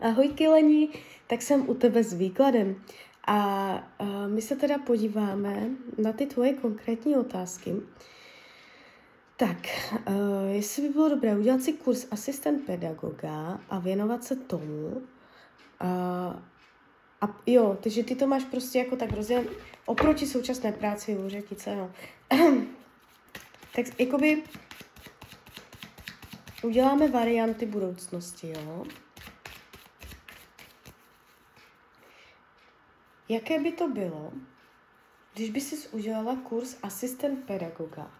Ahoj Kilení, tak jsem u tebe s výkladem. A my se teda podíváme na ty tvoje konkrétní otázky. Tak, jestli by bylo dobré udělat si kurz asistent pedagoga a věnovat se tomu. Uh, a jo, takže ty to máš prostě jako tak rozdělen oproti současné práci u řetice, no. tak jakoby uděláme varianty budoucnosti, jo. Jaké by to bylo, když by si udělala kurz asistent pedagoga?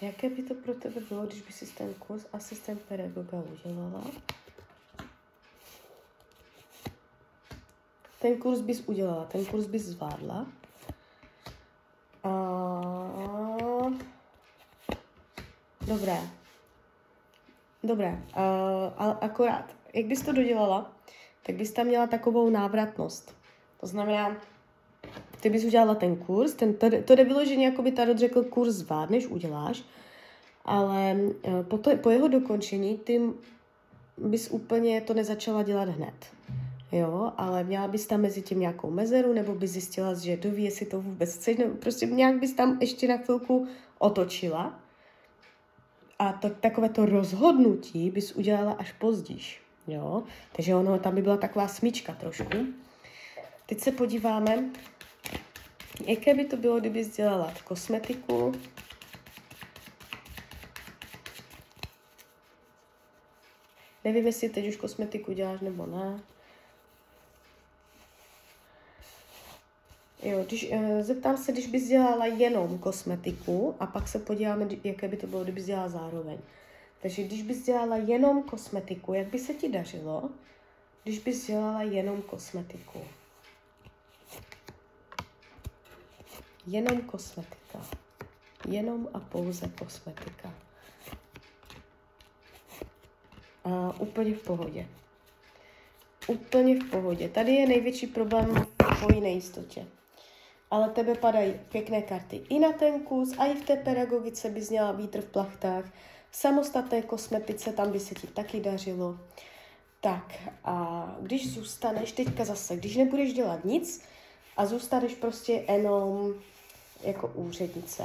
Jaké by to pro tebe bylo, když by si ten kurz asistent pedagoga udělala? Ten kurz bys udělala, ten kurz bys zvládla. A... Dobré. Dobré, uh, ale akorát, jak bys to dodělala, tak bys tam měla takovou návratnost. To znamená, ty bys udělala ten kurz, ten, to, to jde vyloženě, jako by tady řekl, kurz zvládneš, uděláš, ale uh, po, to, po jeho dokončení ty bys úplně to nezačala dělat hned. Jo, ale měla bys tam mezi tím nějakou mezeru, nebo bys zjistila, že doví, jestli to vůbec chceš, nebo prostě nějak bys tam ještě na chvilku otočila a to, takové to rozhodnutí bys udělala až později. Jo? Takže ono, tam by byla taková smíčka trošku. Teď se podíváme, jaké by to bylo, kdyby dělala kosmetiku. Nevím, jestli teď už kosmetiku děláš nebo ne. Jo, když, uh, zeptám se, když bys dělala jenom kosmetiku a pak se podíváme, jaké by to bylo, kdybys dělala zároveň. Takže když bys dělala jenom kosmetiku, jak by se ti dařilo, když bys dělala jenom kosmetiku? Jenom kosmetika. Jenom a pouze kosmetika. A úplně v pohodě. Úplně v pohodě. Tady je největší problém v tvojí nejistotě ale tebe padají pěkné karty i na ten kus, a i v té pedagogice bys měla vítr v plachtách, samostatné kosmetice tam by se ti taky dařilo. Tak a když zůstaneš, teďka zase, když nebudeš dělat nic a zůstaneš prostě jenom jako úřednice,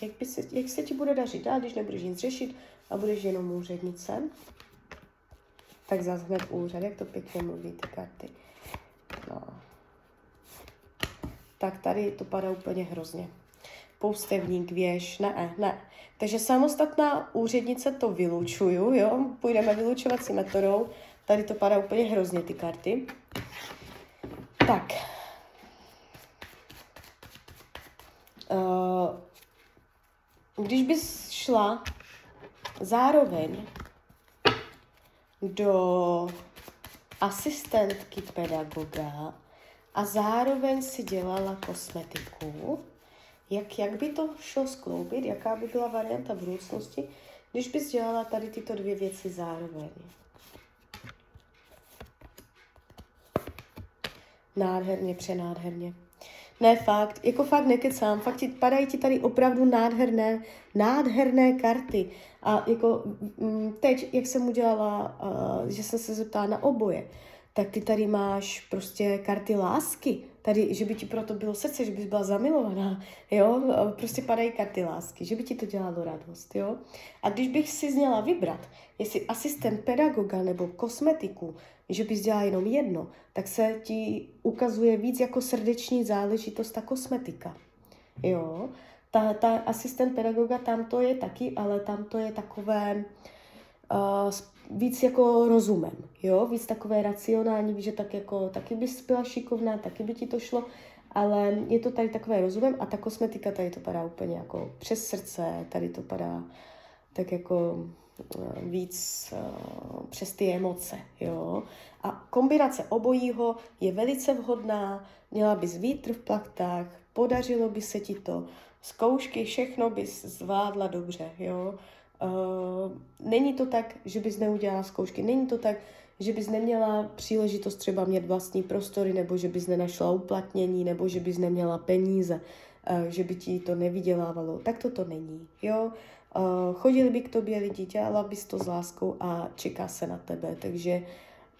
jak, by se, jak se ti bude dařit dál, když nebudeš nic řešit a budeš jenom úřednice? Tak zase hned úřad, jak to pěkně mluví ty karty. No tak tady to padá úplně hrozně. Poustevník, věž, ne, ne. Takže samostatná úřednice to vylučuju, jo, půjdeme vylučovací metodou. Tady to padá úplně hrozně, ty karty. Tak. Uh, když bys šla zároveň do asistentky pedagoga, a zároveň si dělala kosmetiku, jak, jak by to šlo skloubit, jaká by byla varianta v budoucnosti, když bys dělala tady tyto dvě věci zároveň. Nádherně, přenádherně. Ne, fakt, jako fakt nekecám, fakt ti, padají ti tady opravdu nádherné, nádherné karty. A jako teď, jak jsem udělala, uh, že jsem se zeptala na oboje, tak ty tady máš prostě karty lásky, tady, že by ti proto bylo srdce, že bys byla zamilovaná, jo, prostě padají karty lásky, že by ti to dělalo radost, jo. A když bych si zněla vybrat, jestli asistent pedagoga nebo kosmetiku, že bys dělala jenom jedno, tak se ti ukazuje víc jako srdeční záležitost ta kosmetika, jo. Ta, ta asistent pedagoga, tam to je taky, ale tam to je takové, uh, víc jako rozumem, jo, víc takové racionální, že tak jako, taky bys byla šikovná, taky by ti to šlo, ale je to tady takové rozumem a ta kosmetika tady to padá úplně jako přes srdce, tady to padá tak jako eh, víc uh, přes ty emoce, jo. A kombinace obojího je velice vhodná, měla bys vítr v plachtách, podařilo by se ti to, zkoušky, všechno bys zvládla dobře, jo. Uh, není to tak, že bys neudělala zkoušky, není to tak, že bys neměla příležitost třeba mít vlastní prostory, nebo že bys nenašla uplatnění, nebo že bys neměla peníze, uh, že by ti to nevydělávalo. Tak to to není, jo. Uh, chodili by k tobě lidi, dělala bys to s láskou a čeká se na tebe, takže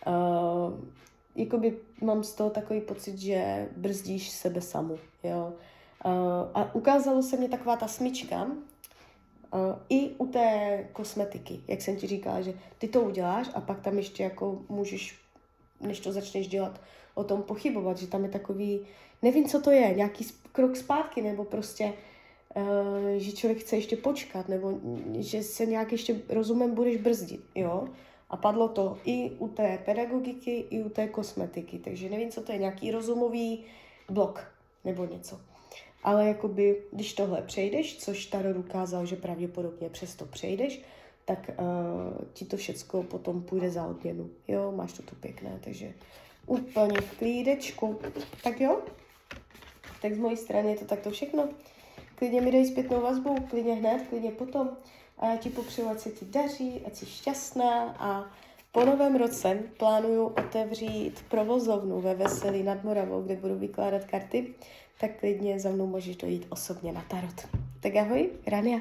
uh, jakoby mám z toho takový pocit, že brzdíš sebe samu, jo. Uh, a ukázalo se mě taková ta smyčka, i u té kosmetiky, jak jsem ti říkala, že ty to uděláš a pak tam ještě jako můžeš, než to začneš dělat, o tom pochybovat, že tam je takový, nevím, co to je, nějaký krok zpátky, nebo prostě, uh, že člověk chce ještě počkat, nebo že se nějak ještě rozumem budeš brzdit, jo. A padlo to i u té pedagogiky, i u té kosmetiky, takže nevím, co to je, nějaký rozumový blok nebo něco. Ale jakoby, když tohle přejdeš, což Tarot ukázal, že pravděpodobně přesto přejdeš, tak uh, ti to všecko potom půjde za odměnu. Jo, máš to tu pěkné, takže úplně v klídečku. Tak jo, tak z mojí strany je to takto všechno. Klidně mi dej zpětnou vazbu, klidně hned, klidně potom. A já ti popřeju, ať se ti daří, ať jsi šťastná a po novém roce plánuju otevřít provozovnu ve Veselí nad Moravou, kde budu vykládat karty, tak klidně za mnou můžeš dojít osobně na tarot. Tak ahoj, Rania.